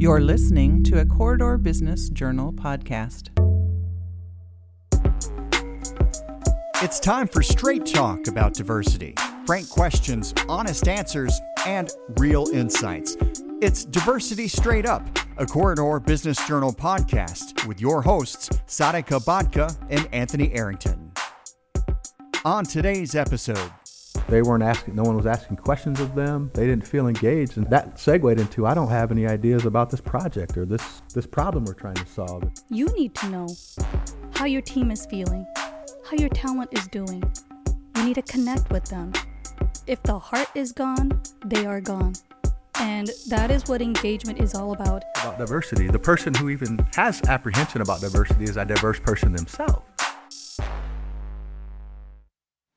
You're listening to a Corridor Business Journal podcast. It's time for straight talk about diversity frank questions, honest answers, and real insights. It's Diversity Straight Up, a Corridor Business Journal podcast with your hosts, Sarika Bhakta and Anthony Arrington. On today's episode, they weren't asking, no one was asking questions of them. They didn't feel engaged. And that segued into I don't have any ideas about this project or this, this problem we're trying to solve. You need to know how your team is feeling, how your talent is doing. You need to connect with them. If the heart is gone, they are gone. And that is what engagement is all about. About diversity. The person who even has apprehension about diversity is a diverse person themselves.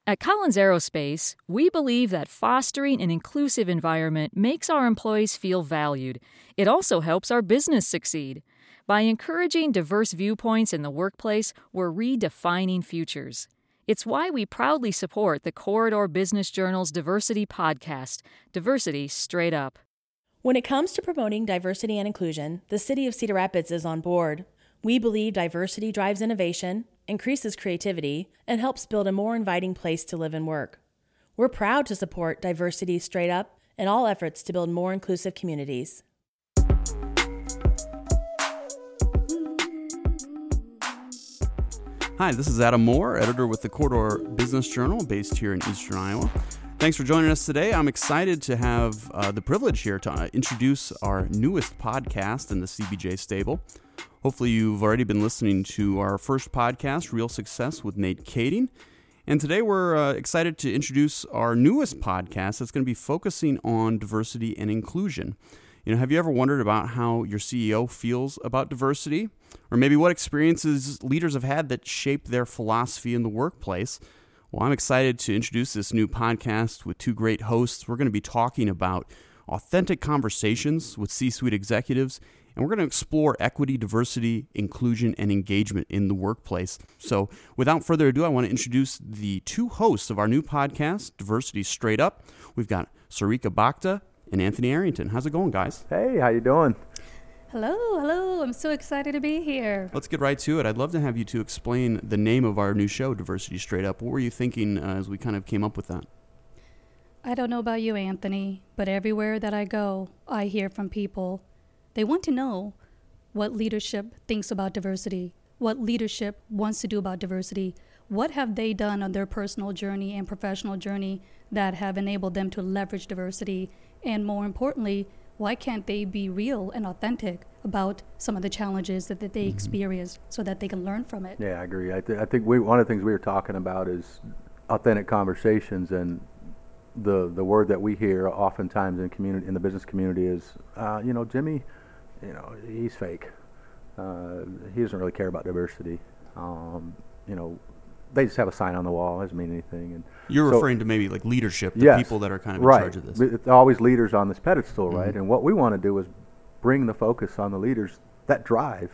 At Collins Aerospace, we believe that fostering an inclusive environment makes our employees feel valued. It also helps our business succeed. By encouraging diverse viewpoints in the workplace, we're redefining futures. It's why we proudly support the Corridor Business Journal's diversity podcast, Diversity Straight Up. When it comes to promoting diversity and inclusion, the City of Cedar Rapids is on board. We believe diversity drives innovation, increases creativity, and helps build a more inviting place to live and work. We're proud to support Diversity Straight Up and all efforts to build more inclusive communities. Hi, this is Adam Moore, editor with the Corridor Business Journal, based here in Eastern Iowa. Thanks for joining us today. I'm excited to have uh, the privilege here to uh, introduce our newest podcast in the CBJ stable. Hopefully, you've already been listening to our first podcast, Real Success with Nate Kaeding. And today we're uh, excited to introduce our newest podcast that's going to be focusing on diversity and inclusion. You know, have you ever wondered about how your CEO feels about diversity? Or maybe what experiences leaders have had that shaped their philosophy in the workplace? Well, I'm excited to introduce this new podcast with two great hosts. We're going to be talking about authentic conversations with C suite executives and we're going to explore equity, diversity, inclusion, and engagement in the workplace. So, without further ado, I want to introduce the two hosts of our new podcast, Diversity Straight Up. We've got Sarika Bhakta and Anthony Arrington. How's it going, guys? Hey, how you doing? Hello, hello. I'm so excited to be here. Let's get right to it. I'd love to have you two explain the name of our new show, Diversity Straight Up. What were you thinking uh, as we kind of came up with that? I don't know about you, Anthony, but everywhere that I go, I hear from people they want to know what leadership thinks about diversity, what leadership wants to do about diversity. What have they done on their personal journey and professional journey that have enabled them to leverage diversity? And more importantly, why can't they be real and authentic about some of the challenges that, that they mm-hmm. experienced so that they can learn from it? Yeah, I agree. I, th- I think we, one of the things we were talking about is authentic conversations and the the word that we hear oftentimes in community in the business community is uh, you know Jimmy you know, he's fake. Uh, he doesn't really care about diversity. Um, you know, they just have a sign on the wall. It doesn't mean anything. And you're so, referring to maybe like leadership, the yes, people that are kind of right. in charge of this. It's always leaders on this pedestal, mm-hmm. right? And what we want to do is bring the focus on the leaders that drive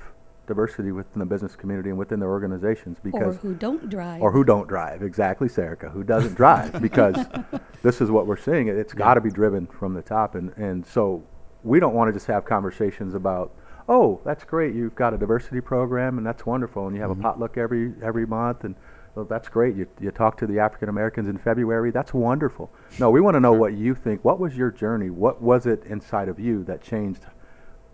diversity within the business community and within their organizations because or who don't drive or who don't drive exactly Sarika who doesn't drive because this is what we're seeing it's yeah. got to be driven from the top and and so we don't want to just have conversations about, oh, that's great, you've got a diversity program and that's wonderful, and you have mm-hmm. a potluck every every month, and well, that's great. You you talk to the African Americans in February, that's wonderful. No, we want to know what you think. What was your journey? What was it inside of you that changed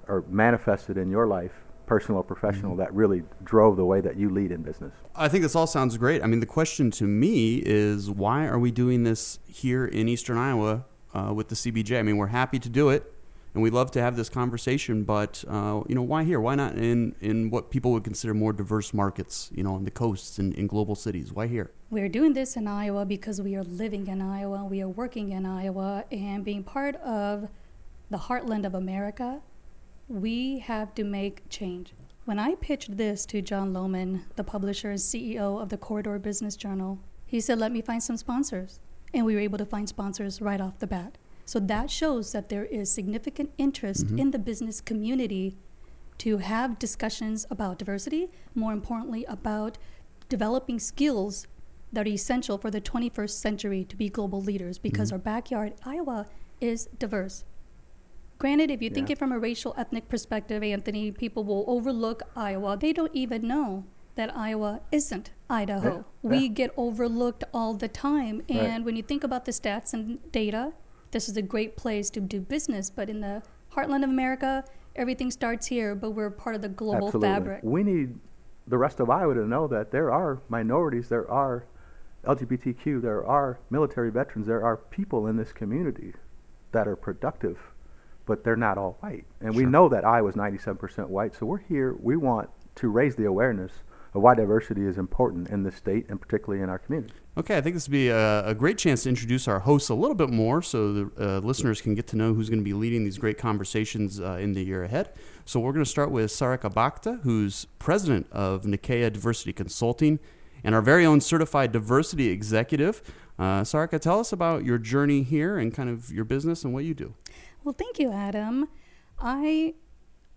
or manifested in your life? personal or professional mm-hmm. that really drove the way that you lead in business? I think this all sounds great. I mean, the question to me is why are we doing this here in Eastern Iowa uh, with the CBJ? I mean, we're happy to do it and we love to have this conversation. But uh, you know, why here? Why not in in what people would consider more diverse markets? You know, on the coasts and in global cities. Why here? We're doing this in Iowa because we are living in Iowa. We are working in Iowa, and being part of the heartland of America, we have to make change. When I pitched this to John Lohman, the publisher and CEO of the Corridor Business Journal, he said, "Let me find some sponsors," and we were able to find sponsors right off the bat. So that shows that there is significant interest mm-hmm. in the business community to have discussions about diversity, more importantly, about developing skills that are essential for the 21st century to be global leaders because mm-hmm. our backyard, Iowa, is diverse. Granted, if you think Yeah. it from a racial ethnic perspective, Anthony, people will overlook Iowa. They don't even know that Iowa isn't Idaho. Yeah, We yeah. get overlooked all the time. Right. And when you think about the stats and data, this is a great place to do business. But in the heartland of America, everything starts here, but we're part of the global Absolutely. fabric. We need the rest of Iowa to know that there are minorities, there are LGBTQ, there are military veterans, there are people in this community that are productive, but they're not all white. And we know that Iowa's 97% white, so we're here. We want to raise the awareness of why diversity is important in this state and particularly in our community. Okay, I think this would be a, a great chance to introduce our hosts a little bit more so the uh, listeners can get to know who's going to be leading these great conversations uh, in the year ahead. So we're going to start with Sarika Bhakta, who's president of Nikea Diversity Consulting and our very own certified diversity executive. Uh, Sarika, tell us about your journey here and kind of your business and what you do. Well, thank you, Adam. I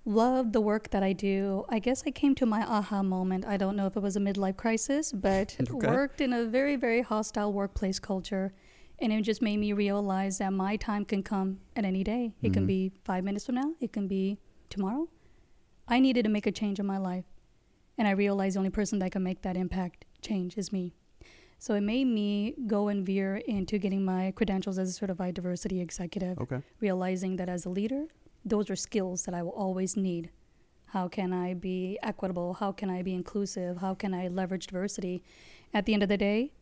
love the work that I do. I guess I came to my aha moment. I don't know if it was a midlife crisis, but Okay. worked in a very, very hostile workplace culture. And it just made me realize that my time can come at any day. It can mm-hmm. be five minutes from now, it can be tomorrow. I needed to make a change in my life. And I realized the only person that can make that impact change is me. So it made me go and veer into getting my credentials as a certified diversity executive Okay. realizing that as a leader, those are skills that I will always need. How can I be equitable? How can I be inclusive? How can I leverage diversity? At the end of the day,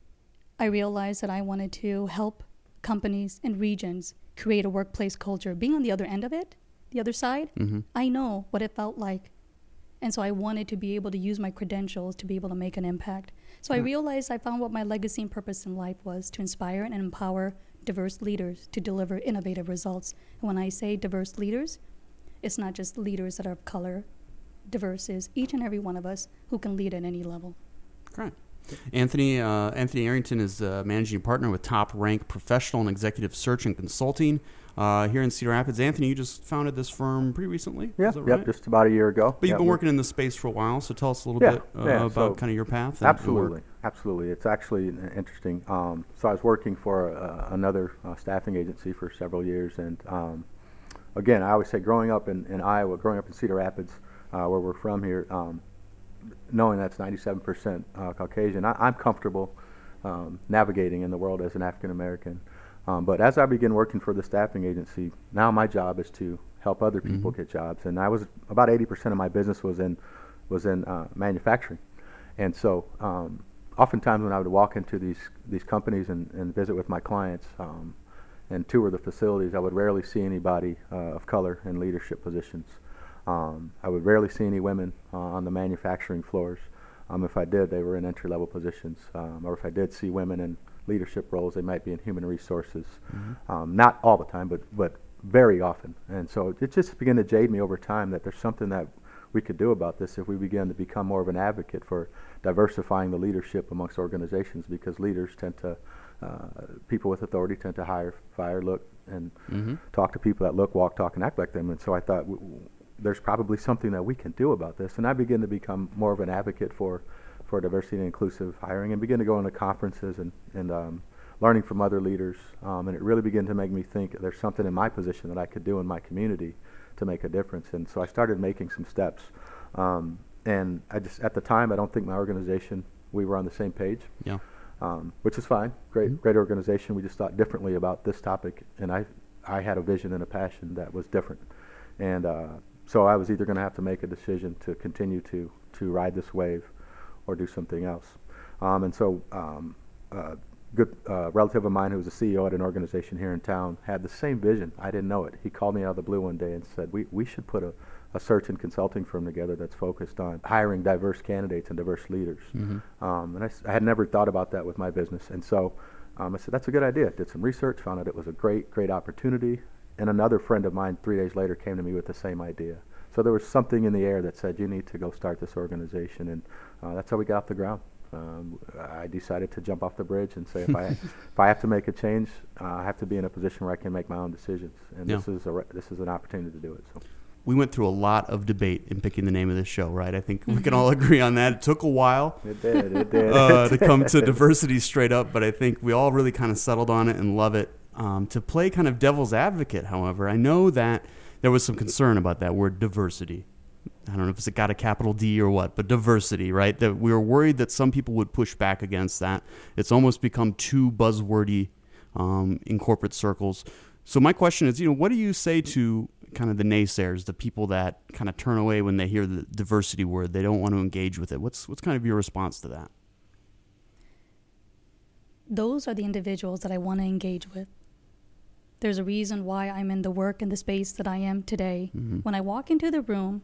I realized that I wanted to help companies and regions create a workplace culture. Being on the other end of it, the other side, mm-hmm. I know what it felt like. And so I wanted to be able to use my credentials to be able to make an impact. So I realized I found what my legacy and purpose in life was to inspire and empower diverse leaders to deliver innovative results. And when I say diverse leaders, it's not just leaders that are of color. Diverse is each and every one of us who can lead at any level. Great. Anthony uh, Anthony Arrington is uh, managing partner with Top Rank Professional and Executive Search and Consulting uh, here in Cedar Rapids. Anthony, you just founded this firm pretty recently. Yeah, is that yep, just about a year ago. But you've been working in this space for a while, so tell us a little Yeah, bit uh, yeah, about so- kind of your path. And, and Absolutely, work. Absolutely. It's actually interesting. Um, so I was working for uh, another uh, staffing agency for several years, and um, again, I always say, growing up in, in Iowa, growing up in Cedar Rapids, uh, where we're from here, um, knowing that's 97% uh, Caucasian, I, I'm comfortable um, navigating in the world as an African American. Um, but as I began working for the staffing agency, now my job is to help other people get jobs, and I was about 80% of my business was in was in uh, manufacturing, and so um, oftentimes when I would walk into these these companies and, and visit with my clients um, and tour the facilities, I would rarely see anybody uh, of color in leadership positions. Um, I would rarely see any women uh, on the manufacturing floors. Um, if I did, they were in entry level positions, um, or if I did see women in leadership roles, they might be in human resources. Um, not all the time, but but very often. And so it just began to jade me over time that there's something that we could do about this if we begin to become more of an advocate for diversifying the leadership amongst organizations because leaders tend to, uh, people with authority tend to hire, fire, look, and talk to people that look, walk, talk, and act like them. And so I thought w- w- there's probably something that we can do about this. And I began to become more of an advocate for, for diversity and inclusive hiring and begin to go into conferences and, and um, learning from other leaders. Um, and it really began to make me think there's something in my position that I could do in my community to make a difference. And so I started making some steps. Um, and I just, at the time, I don't think my organization, we were on the same page, Yeah. um, which is fine. Great, great organization. We just thought differently about this topic. And I, I had a vision and a passion that was different. And uh, so I was either going to have to make a decision to continue to, to ride this wave or do something else. Um, and so um, a good uh, relative of mine who was a CEO at an organization here in town had the same vision. I didn't know it. He called me out of the blue one day and said, we, we should put a, a search and consulting firm together that's focused on hiring diverse candidates and diverse leaders. Um, and I, I had never thought about that with my business. And so um, I said, that's a good idea. Did some research, found out it was a great, great opportunity. And another friend of mine three days later came to me with the same idea. So there was something in the air that said, you need to go start this organization. And uh, that's how we got off the ground. Um, I decided to jump off the bridge and say, if I, if I have to make a change, uh, I have to be in a position where I can make my own decisions. And Yeah. this, is a, re- this is an opportunity to do it. So. We went through a lot of debate in picking the name of this show, right? I think we can all agree on that. It took a while. It did. It did. uh, to come to diversity straight up, but I think we all really kind of settled on it and love it. Um, to play kind of devil's advocate, however, I know that there was some concern about that word diversity. I don't know if it's got a capital D or what, but diversity, right? That we were worried that some people would push back against that. It's almost become too buzzwordy um, in corporate circles. So my question is, you know, what do you say to kind of the naysayers, the people that kind of turn away when they hear the diversity word? They don't want to engage with it. What's what's kind of your response to that? Those are the individuals that I want to engage with. There's a reason why I'm in the work and the space that I am today. Mm-hmm. When I walk into the room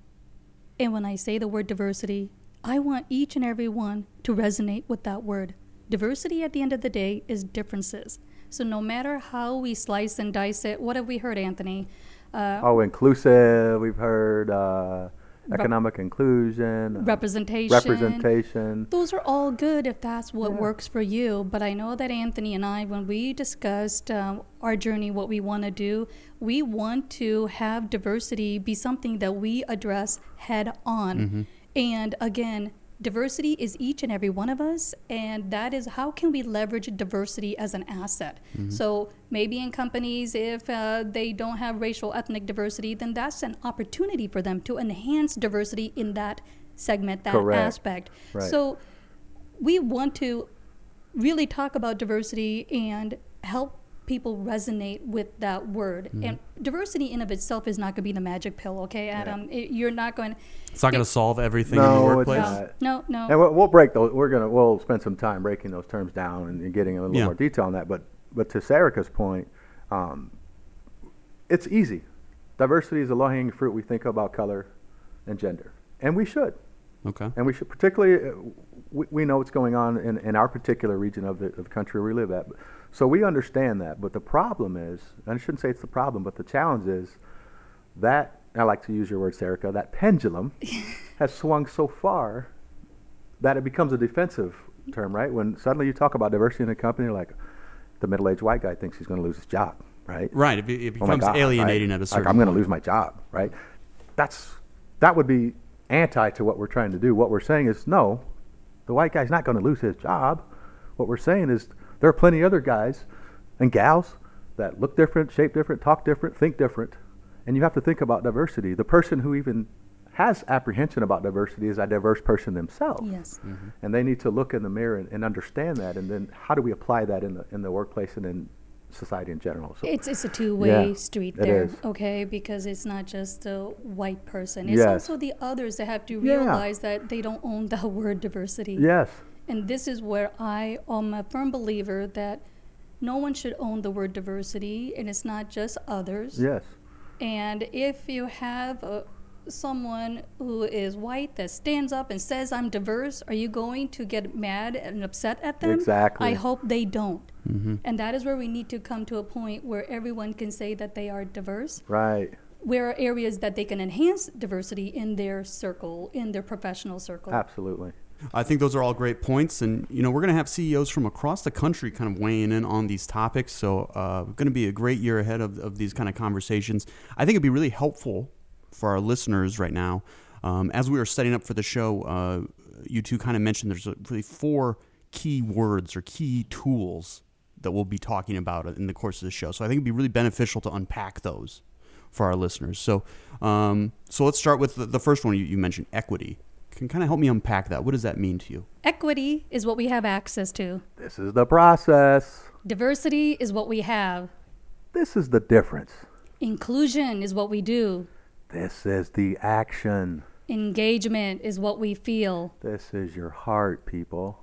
and when I say the word diversity, I want each and every one to resonate with that word. Diversity at the end of the day is differences. So no matter how we slice and dice it, what have we heard, Anthony? Uh, Oh, inclusive. We've heard uh, Rep- economic inclusion, uh, representation. representation. Those are all good if that's what Yeah. works for you. But I know that Anthony and I, when we discussed um, our journey, what we want to do, we want to have diversity be something that we address head on. And again, diversity is each and every one of us, and that is how can we leverage diversity as an asset. So maybe in companies, if uh, they don't have racial ethnic diversity, then that's an opportunity for them to enhance diversity in that segment, that Correct. aspect. Right. So we want to really talk about diversity and help people resonate with that word. Mm-hmm. And diversity in of itself is not going to be the magic pill, okay, Adam? It, you're not going. It's not going to solve everything in No, the it's workplace. not. No, no, And we'll, we'll break those. We're gonna we'll spend some time breaking those terms down and, and getting a little Yeah. more detail on that. But but to Sarika's point, um, it's easy. Diversity is a low hanging fruit. We think about color and gender, and we should. Okay. And we should particularly, uh, we, we know what's going on in, in our particular region of the, of the country we live at. So we understand that. But the problem is, and I shouldn't say it's the problem, but the challenge is that, I like to use your word, Sarika, that pendulum has swung so far that it becomes a defensive term, right? When suddenly you talk about diversity in a company, like the middle aged white guy thinks he's going to lose his job, right? Right. It, be- it Oh my God, alienating right? at a Like. I'm going to lose my job, right? That's that would be anti to what we're trying to do. What we're saying is no, the white guy's not going to lose his job. What we're saying is there are plenty of other guys and gals that look different, shape different, talk different, think different, and you have to think about diversity. The person who even has apprehension about diversity is a diverse person themselves Yes. Mm-hmm. and they need to look in the mirror and, and understand that and then how do we apply that in the in the workplace and in society in general so It's, it's a two way Yeah, street it there, is. okay? Because it's not just the white person, it's Yes. also the others that have to Yeah. realize that they don't own the word diversity. yes And this is where I am a firm believer that no one should own the word diversity, and it's not just others. yes And if you have uh someone who is white that stands up and says, I'm diverse, are you going to get mad and upset at them? Exactly. I hope they don't. And that is where we need to come to a point where everyone can say that they are diverse. right Where are areas that they can enhance diversity in their circle, in their professional circle? absolutely I think those are all great points, and you know we're going to have CEOs from across the country kind of weighing in on these topics. So, uh, going to be a great year ahead of, of these kind of conversations. I think it'd be really helpful for our listeners right now. Um, as we were setting up for the show, uh, you two kind of mentioned there's really four key words or key tools that we'll be talking about in the course of the show. So, I think it'd be really beneficial to unpack those for our listeners. So, um, so let's start with the, the first one you, you mentioned, equity. Can kind of help me unpack that. What does that mean to you? Equity is what we have access to. this is the process Diversity is what we have. this is the difference Inclusion is what we do. this is the action Engagement is what we feel. this is your heart people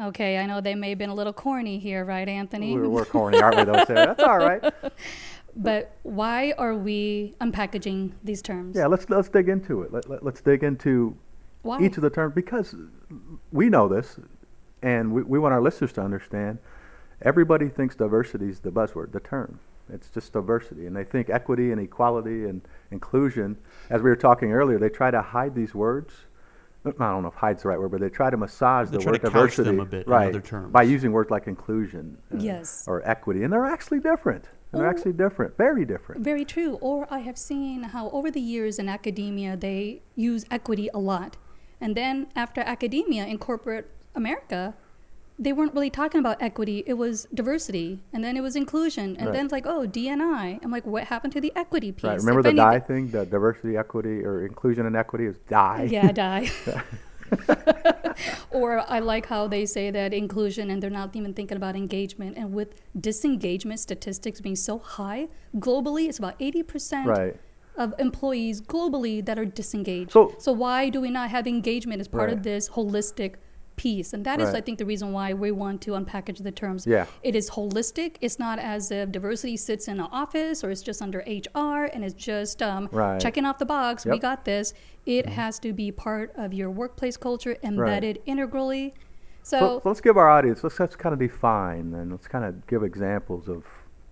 Okay, I know they may have been a little corny here, right, Anthony? we're, we're corny aren't we though Sarah? that's all right But why are we unpackaging these terms? yeah let's let's dig into it Let, let, let's dig into Why? each of the terms because we know this and we, we want our listeners to understand everybody thinks diversity is the buzzword the term it's just diversity and they think equity and equality and inclusion as we were talking earlier they try to hide these words i don't know if hide's the right word but they try to massage They the try word diversity them a bit in right other terms. by using words like inclusion uh, Yes. or equity and they're actually different they're Oh. actually different very different Very true. Or I have seen how over the years in academia they use equity a lot. And then after academia in corporate America, they weren't really talking about equity. It was diversity, and then it was inclusion, and Right. then it's like, oh, DNI. I'm like, what happened to the equity piece? Right. Remember If the anything- die thing? The diversity, equity, or inclusion and equity is die. Yeah, die. or I like how they say that inclusion and they're not even thinking about engagement. And with disengagement statistics being so high globally, it's about 80% Right. Of employees globally that are disengaged. So- why do we not have engagement as part of this holistic piece? And that is, Right. I think, the reason why we want to unpackage the terms. Yeah. It is holistic. It's not as if diversity sits in an office or it's just under HR and it's just um, Right. checking off the box. We got this. It has to be part of your workplace culture, embedded integrally. So, So, so let's give our audience, let's, let's kind of define and let's kind of give examples of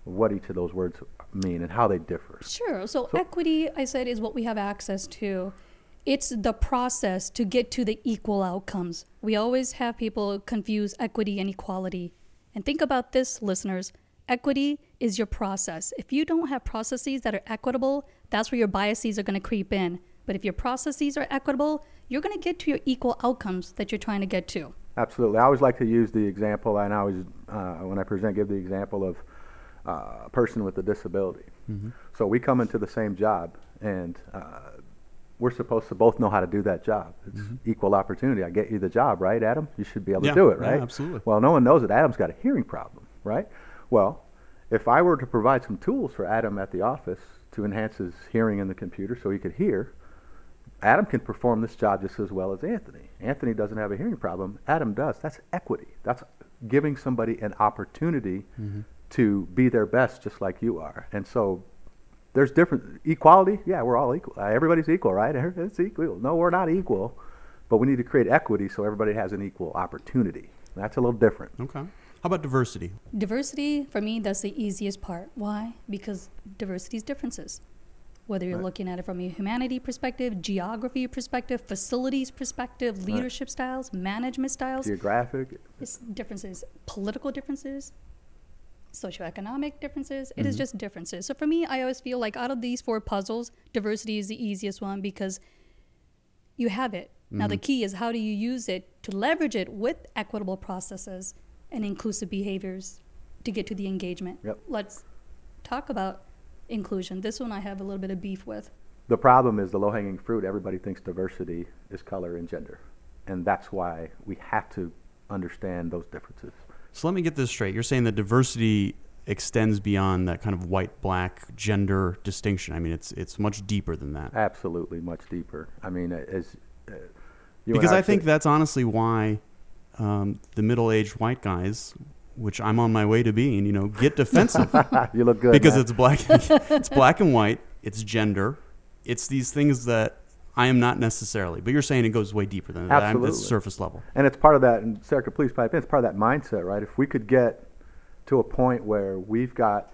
what each of those words mean and how they differ. Sure. So, equity, I said, is what we have access to. It's the process to get to the equal outcomes. We always have people confuse equity and equality. And think about this, listeners. Equity is your process. If you don't have processes that are equitable, that's where your biases are going to creep in. But if your processes are equitable, you're going to get to your equal outcomes that you're trying to get to. Absolutely. I always like to use the example, and I always, uh, when I present, give the example of uh, a person with a disability. So we come into the same job, and uh, we're supposed to both know how to do that job. It's equal opportunity. I get you the job, right, Adam? You should be able Yeah, to do it, yeah, right? absolutely. Well, no one knows that Adam's got a hearing problem, right? Well, if I were to provide some tools for Adam at the office to enhance his hearing in the computer so he could hear, Adam can perform this job just as well as Anthony. Anthony doesn't have a hearing problem. Adam does. That's equity. That's giving somebody an opportunity to be their best just like you are. And so there's different equality. Yeah, we're all equal. Uh, everybody's equal, right? It's equal. No, we're not equal, but we need to create equity so everybody has an equal opportunity. That's a little different. Okay. How about diversity? Diversity, for me, that's the easiest part. Why? Because diversity is differences. Whether you're Right. looking at it from a humanity perspective, geography perspective, facilities perspective, leadership styles, management styles, Geographic. it's differences, political differences, socioeconomic differences. It is mm-hmm. just differences. So for me, I always feel like out of these four puzzles, diversity is the easiest one because you have it. Now the mm-hmm. key is how do you use it to leverage it with equitable processes and inclusive behaviors to get to the engagement. Yep. Let's talk about inclusion. This one I have a little bit of beef with. The problem is the low hanging fruit. Everybody thinks diversity is color and gender. And that's why we have to understand those differences. So let me get this straight. You're saying that diversity extends beyond that kind of white black gender distinction. I mean, it's it's much deeper than that. Absolutely, much deeper. I mean, as uh, because I think that's honestly why um, the middle-aged white guys, which I'm on my way to being, you know, get defensive you look good because man. it's black. it's black and white. It's gender. It's these things that I am not necessarily. But you're saying it goes way deeper than that. Absolutely. It's surface level. And it's part of that, and Sarah, could please pipe in, it's part of that mindset, right? If we could get to a point where we've got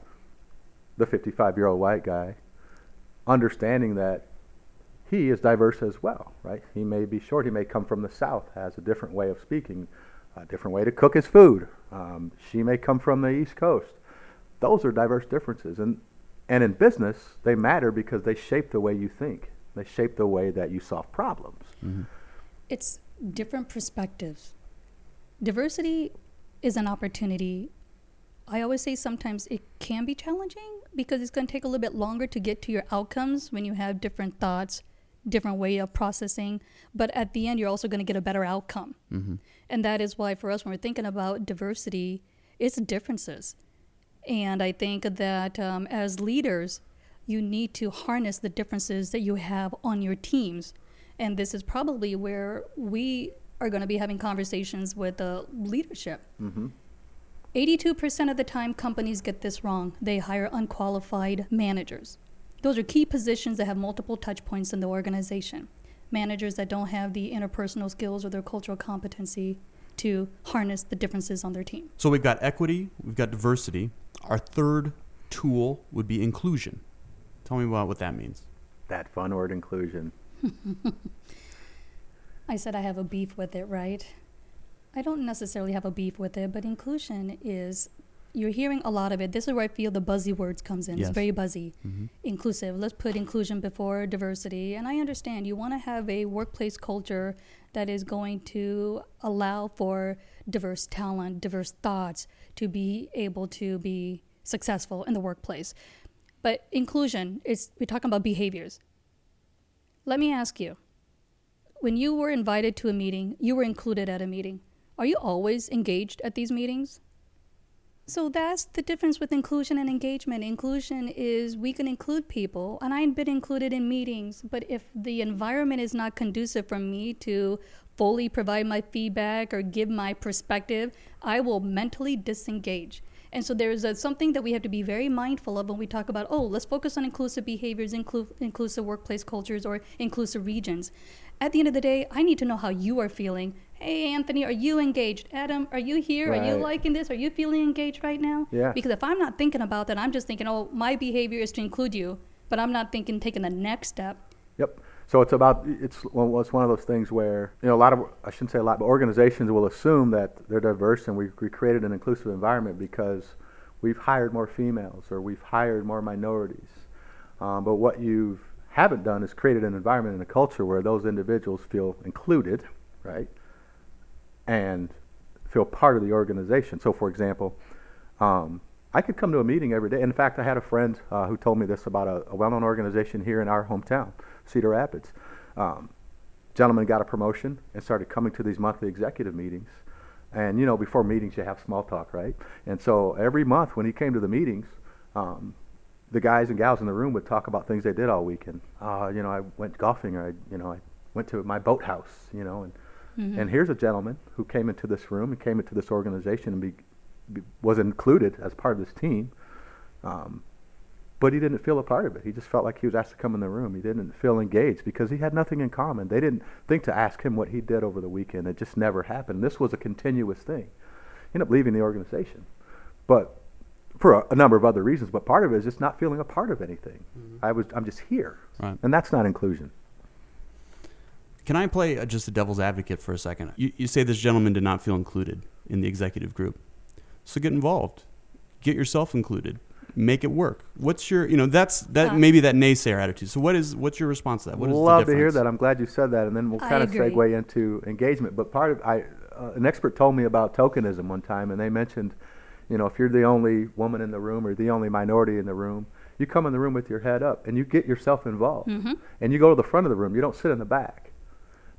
the 55 year old white guy understanding that he is diverse as well, right? He may be short, he may come from the South, has a different way of speaking, a different way to cook his food. Um, she may come from the East Coast. Those are diverse differences. And, and in business, they matter because they shape the way you think, they shape the way that you solve problems. It's different perspectives. Diversity is an opportunity. I always say sometimes it can be challenging because it's going to take a little bit longer to get to your outcomes when you have different thoughts, different way of processing. But at the end, you're also going to get a better outcome. And that is why, for us, when we're thinking about diversity, it's differences. And I think that um, as leaders, you need to harness the differences that you have on your teams. And this is probably where we are going to be having conversations with the leadership. Mm-hmm. 82% of the time, companies get this wrong. They hire unqualified managers. Those are key positions that have multiple touch points in the organization. Managers that don't have the interpersonal skills or their cultural competency to harness the differences on their team. So we've got equity, we've got diversity. Our third tool would be inclusion. Tell me about what that means. That fun word inclusion. I said I have a beef with it, right? I don't necessarily have a beef with it, but inclusion is you're hearing a lot of it. This is where I feel the buzzy words comes in. Yes. It's very buzzy. Mm-hmm. Inclusive. Let's put inclusion before diversity. And I understand you want to have a workplace culture that is going to allow for diverse talent, diverse thoughts to be able to be successful in the workplace. But inclusion is we're talking about behaviors. Let me ask you. When you were invited to a meeting, you were included at a meeting. Are you always engaged at these meetings? So that's the difference with inclusion and engagement. Inclusion is we can include people, and I've been included in meetings, but if the environment is not conducive for me to fully provide my feedback or give my perspective, I will mentally disengage. And so there's a, something that we have to be very mindful of when we talk about, oh, let's focus on inclusive behaviors, inclu- inclusive workplace cultures, or inclusive regions. At the end of the day, I need to know how you are feeling. Hey, Anthony, are you engaged? Adam, are you here? Are you liking this? Are you feeling engaged right now? Yeah. Because if I'm not thinking about that, I'm just thinking, oh, my behavior is to include you, but I'm not thinking taking the next step. Yep. So it's about it's well, it's one of those things where you know a lot of I shouldn't say a lot, but organizations will assume that they're diverse and we, we created an inclusive environment because we've hired more females or we've hired more minorities. Um, but what you haven't done is created an environment and a culture where those individuals feel included, right, and feel part of the organization. So, for example, um, I could come to a meeting every day. In fact, I had a friend uh, who told me this about a, a well-known organization here in our hometown, Cedar Rapids. Um, gentleman got a promotion and started coming to these monthly executive meetings. And you know, before meetings, you have small talk, right? And so every month when he came to the meetings, um, the guys and gals in the room would talk about things they did all weekend. Uh, you know, I went golfing, or I, you know, I went to my boathouse, you know, and and here's a gentleman who came into this room and came into this organization and be, was included as part of this team. Um, but he didn't feel a part of it. He just felt like he was asked to come in the room. He didn't feel engaged because he had nothing in common. They didn't think to ask him what he did over the weekend. It just never happened. This was a continuous thing. He ended up leaving the organization, but for a, a number of other reasons. But part of it is just not feeling a part of anything. I was, I'm just here, Right. and that's not inclusion. Can I play uh, just a devil's advocate for a second? You, you say this gentleman did not feel included in the executive group. So get involved. Get yourself included. Make it work. What's your, you know, that's that Uh, maybe that naysayer attitude. So what is what's your response to that? What is the Love to hear that. I'm glad you said that, and then we'll I kind of agree. segue into engagement. But part of I, uh, an expert told me about tokenism one time, and they mentioned, you know, if you're the only woman in the room or the only minority in the room, you come in the room with your head up and you get yourself involved, Mm-hmm. and you go to the front of the room. You don't sit in the back,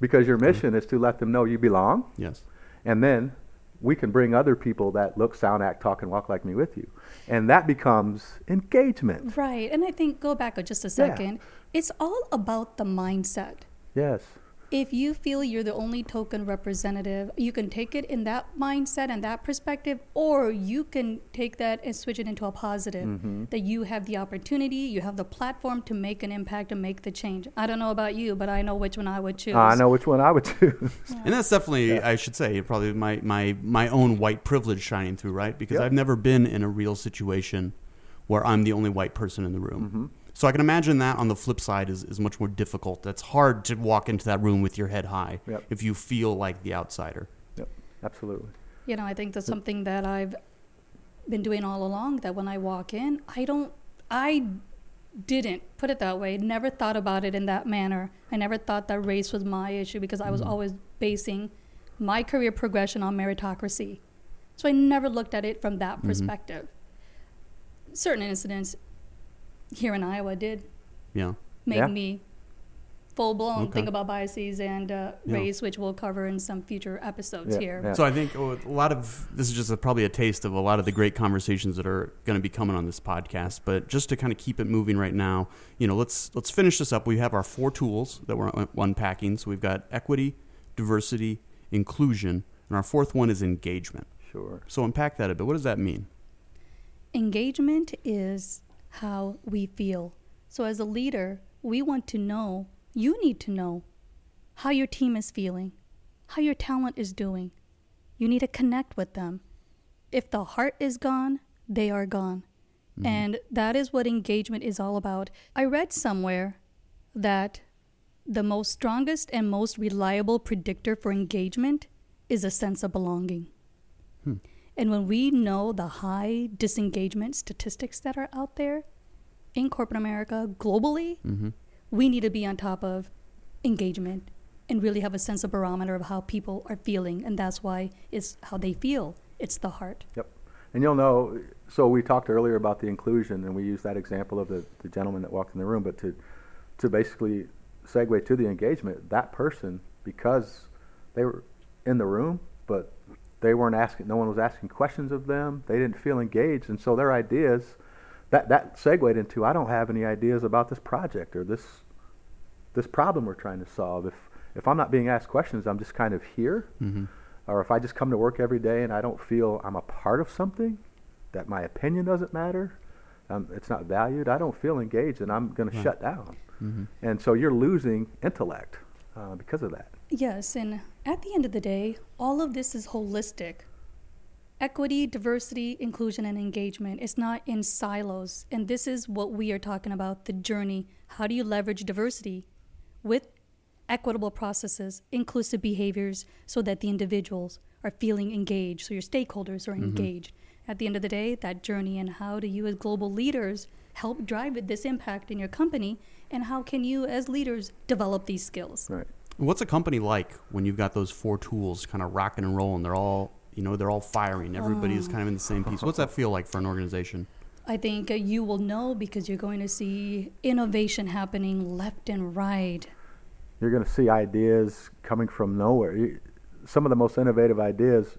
because your mission is to let them know you belong, Yes. and then we can bring other people that look, sound, act, talk, and walk like me with you, and that becomes engagement. Right. And I think, go back just a second. It's all about the mindset. Yes. If you feel you're the only token representative, you can take it in that mindset and that perspective, or you can take that and switch it into a positive. Mm-hmm. That you have the opportunity, you have the platform to make an impact and make the change. I don't know about you, but I know which one I would choose. I know which one I would choose. And that's definitely, I should say, probably my, my, my own white privilege shining through, right? Because Yep. I've never been in a real situation where I'm the only white person in the room. Mm-hmm. So I can imagine that on the flip side is, is much more difficult. That's hard to walk into that room with your head high Yep. if you feel like the outsider. yep, absolutely. You know, I think that's something that I've been doing all along. That when I walk in, I don't, I didn't put it that way. Never thought about it in that manner. I never thought that race was my issue because I was mm-hmm. always basing my career progression on meritocracy. So I never looked at it from that mm-hmm. perspective. Certain incidents here in Iowa did Yeah. make Yeah. me full blown Okay. think about biases and uh, Yeah. race, which we'll cover in some future episodes Yeah, here. yeah. So I think a lot of this is just a, probably a taste of a lot of the great conversations that are going to be coming on this podcast. But just to kind of keep it moving right now, you know, let's let's finish this up. We have our four tools that we're un- unpacking. So we've got equity, diversity, inclusion, and our fourth one is engagement. Sure. So unpack that a bit. What does that mean? Engagement is how we feel. So, as a leader, we want to know, you need to know how your team is feeling, how your talent is doing. You need to connect with them. If the heart is gone, they are gone. Mm-hmm. And that is what engagement is all about. I read somewhere that the most strongest and most reliable predictor for engagement is a sense of belonging. Hmm. And when we know the high disengagement statistics that are out there in corporate America globally, Mm-hmm. we need to be on top of engagement and really have a sense of barometer of how people are feeling. And that's why it's how they feel. It's the heart. Yep. And you'll know, so we talked earlier about the inclusion, and we used that example of the, the gentleman that walked in the room, but to, to basically segue to the engagement, that person, because they were in the room, but they weren't asking, no one was asking questions of them, they didn't feel engaged, and so their ideas, that, that segued into, I don't have any ideas about this project or this, this problem we're trying to solve. If, if I'm not being asked questions, I'm just kind of here Mm-hmm. or if I just come to work every day and I don't feel I'm a part of something, that my opinion doesn't matter, um, it's not valued, I don't feel engaged, and I'm going to shut down. Mm-hmm. And so you're losing intellect uh, because of that. Yes, and at the end of the day, all of this is holistic. Equity, diversity, inclusion, and engagement is not in silos. And this is what we are talking about the journey. How do you leverage diversity with equitable processes, inclusive behaviors, so that the individuals are feeling engaged, so your stakeholders are mm-hmm. engaged? At the end of the day, that journey, and how do you, as global leaders, help drive this impact in your company? And how can you, as leaders, develop these skills? Right. What's a company like when you've got those four tools kind of rocking and rolling? They're all, you know, they're all firing. Everybody is kind of in the same piece. What's that feel like for an organization? I think uh, you will know because you're going to see innovation happening left and right. You're going to see ideas coming from nowhere. Some of the most innovative ideas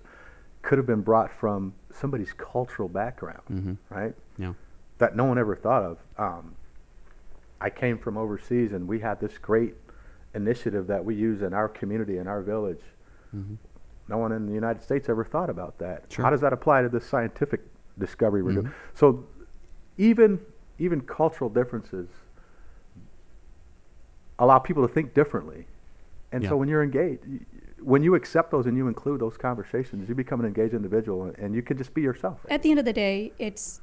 could have been brought from somebody's cultural background, Mm-hmm. right? Yeah. that no one ever thought of. Um, I came from overseas, and we had this great initiative that we use in our community, in our village. Mm-hmm. No one in the United States ever thought about that. Sure. How does that apply to this scientific discovery we're Mhm. doing? So, even even cultural differences allow people to think differently, and Yeah. so when you're engaged, when you accept those and you include those conversations, you become an engaged individual, and you can just be yourself. At the end of the day, it's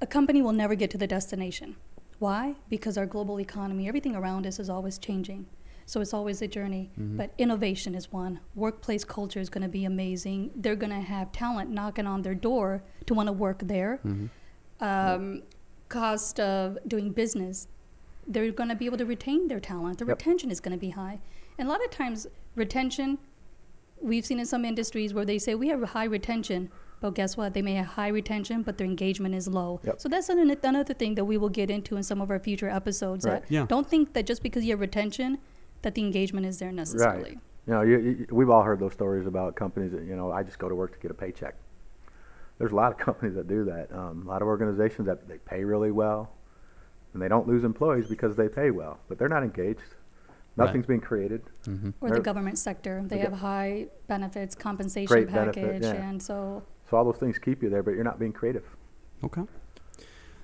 a company will never get to the destination. Why? Because our global economy, everything around us is always changing. So it's always a journey. But innovation is one. Workplace culture is going to be amazing. They're going to have talent knocking on their door to want to work there. Um, cost of doing business, they're going to be able to retain their talent. The Yep. retention is going to be high. And a lot of times, retention, we've seen in some industries where they say we have a high retention, but guess what? They may have high retention, but their engagement is low. Yep. So that's an, another thing that we will get into in some of our future episodes. Right. That Yeah. Don't think that just because you have retention, that the engagement is there necessarily. You know, you, you, we've all heard those stories about companies that you know I just go to work to get a paycheck. There's a lot of companies that do that. Um, a lot of organizations that they pay really well, and they don't lose employees because they pay well, but they're not engaged. Right. Nothing's being created. Mm-hmm. Or the They're- government sector, they The have high benefits, compensation Great benefit, package, yeah. and so So all those things keep you there, but you're not being creative. Okay.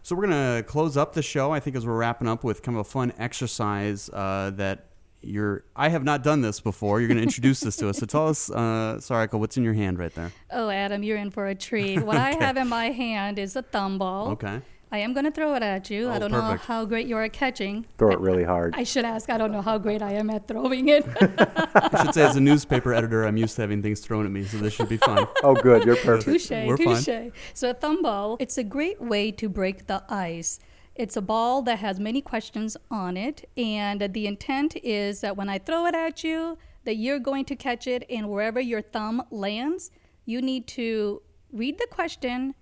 So we're going to close up the show, I think, as we're wrapping up with kind of a fun exercise uh, that you're. I have not done this before. You're going to introduce this to us. So tell us, uh, Sarika, what's in your hand right there? Oh, Adam, you're in for a treat. What I have in my hand is a thumb ball. Okay. I am going to throw it at you. Oh, I don't perfect. know how great you are at catching. Throw it really hard. I should ask. I don't know how great I am at throwing it. I should say, as a newspaper editor, I'm used to having things thrown at me, so this should be fun. oh, good, you're perfect. touche, We're fine. touche. So a thumb ball, it's a great way to break the ice. It's a ball that has many questions on it, and the intent is that when I throw it at you, that you're going to catch it, and wherever your thumb lands, you need to read the question,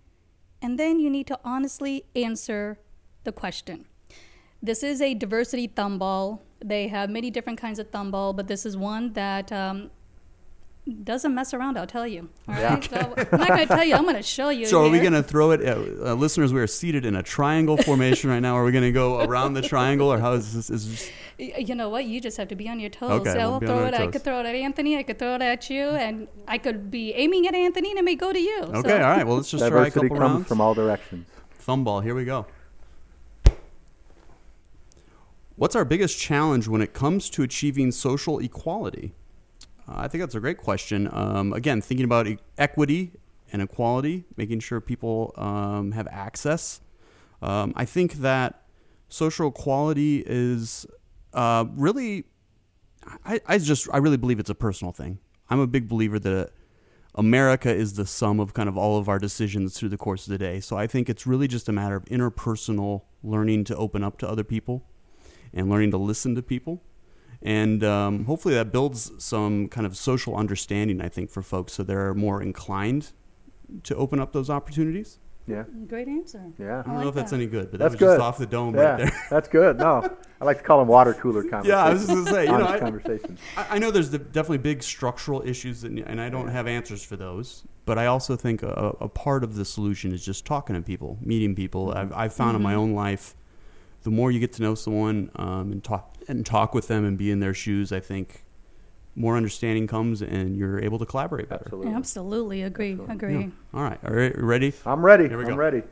and then you need to honestly answer the question. This is a diversity thumb ball. They have many different kinds of thumb ball, but this is one that um, doesn't mess around. I'll tell you. All right. So I'm not going to tell you. I'm going to show you. So are we going to throw it? Uh, uh, listeners, we are seated in a triangle formation right now. Are we going to go around the triangle, or how is this? Is this You know what? You just have to be on your toes. Okay, So we'll I'll be on throw our it. I could throw it at Anthony. I could throw it at you, and I could be aiming at Anthony, and it may go to you. okay? So- All right. Well, let's just try a Diversity couple comes rounds. from all directions. Thumb ball. Here we go. What's our biggest challenge when it comes to achieving social equality? I think that's a great question. Um, again, thinking about equity and equality, making sure people um, have access. Um, I think that social equality is uh, really, I, I just, I really believe it's a personal thing. I'm a big believer that America is the sum of kind of all of our decisions through the course of the day. So I think it's really just a matter of interpersonal learning to open up to other people and learning to listen to people. And um, hopefully that builds some kind of social understanding, I think, for folks so they're more inclined to open up those opportunities. Yeah. Great answer. Yeah. I don't know like if that's that. any good, but That's that was good. just off the dome yeah, right there. that's good. No, I like to call them water cooler conversations. Yeah, I was just going to say, you know, I, conversations. I I know there's the, definitely big structural issues, and, and I don't have answers for those. But I also think a, a part of the solution is just talking to people, meeting people. I've, I've found in my own life, the more you get to know someone um, and talk and talk with them and be in their shoes, I think more understanding comes, and you're able to collaborate better. Absolutely. Absolutely agree. Agree. Yeah. All right, all right, ready? I'm ready. Here we I'm go. ready.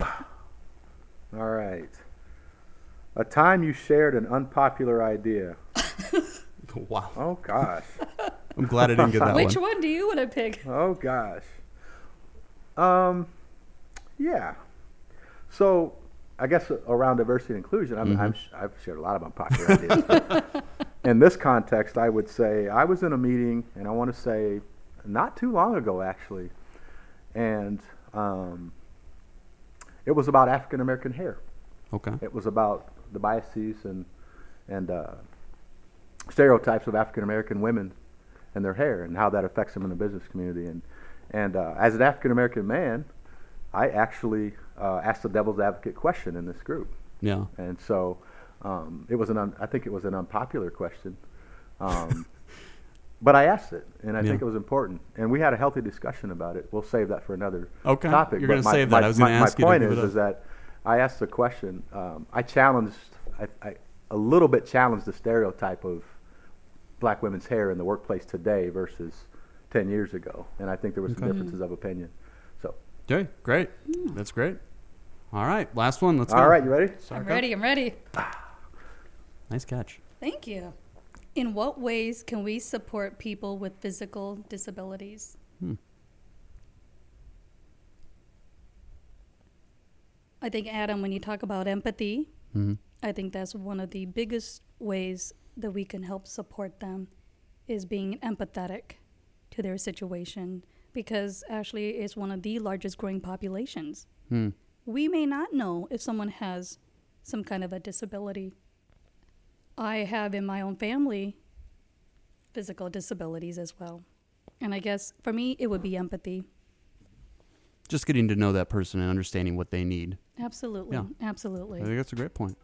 All right. A time you shared an unpopular idea. Wow, Oh gosh. I'm glad I didn't get that one. Which one. one do you want to pick? Oh gosh. Um, yeah. So I guess around diversity and inclusion, I'm, I'm, I've shared a lot of unpopular ideas. in this context, I would say I was in a meeting, and I want to say not too long ago, actually, and um, it was about African American hair. Okay. It was about the biases and and uh, stereotypes of African American women and their hair and how that affects them in the business community. And and uh, as an African American man, I actually uh, asked the devil's advocate question in this group. Yeah. And so um, it was an un- I think it was an unpopular question. Um, but I asked it, and I Yeah. think it was important. And we had a healthy discussion about it. We'll save that for another Okay. topic. You're gonna my- save that. My, I was gonna my- ask you My point is, is that I asked the question. Um, I challenged, I, I a little bit challenged the stereotype of black women's hair in the workplace today versus 10 years ago. And I think there was some Okay. differences of opinion. So, Okay, great. That's great. All right, last one. Let's go. all right, you ready? I'm ready. I'm ready. Nice catch. Thank you. In what ways can we support people with physical disabilities? I think, Adam, when you talk about empathy, hmm I think that's one of the biggest ways that we can help support them is being empathetic to their situation because actually it's one of the largest growing populations. Hmm. We may not know if someone has some kind of a disability. I have in my own family physical disabilities as well. And I guess for me, it would be empathy. Just getting to know that person and understanding what they need. Absolutely. Yeah. Absolutely. I think that's a great point.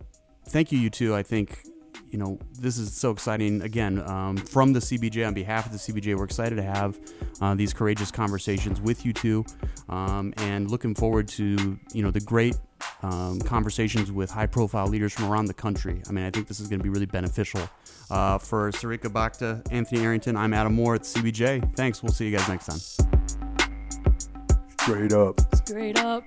Thank you, you two. I think, you know, this is so exciting. Again, um, from the CBJ, on behalf of the CBJ, we're excited to have uh, these courageous conversations with you two, um, and looking forward to you know the great um, conversations with high-profile leaders from around the country. I mean, I think this is going to be really beneficial. Uh, for Sarika Bhakta, Anthony Arrington, I'm Adam Moore at CBJ. Thanks. We'll see you guys next time. Straight up. Straight up.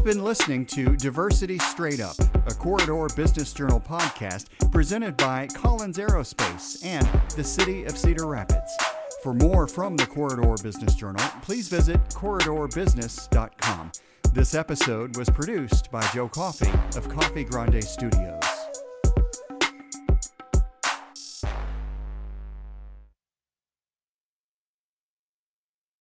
You've been listening to Diversity Straight Up, a Corridor Business Journal podcast presented by Collins Aerospace and the City of Cedar Rapids. For more from the Corridor Business Journal, please visit corridorbusiness.com. This episode was produced by Joe Coffey of Coffee Grande Studios.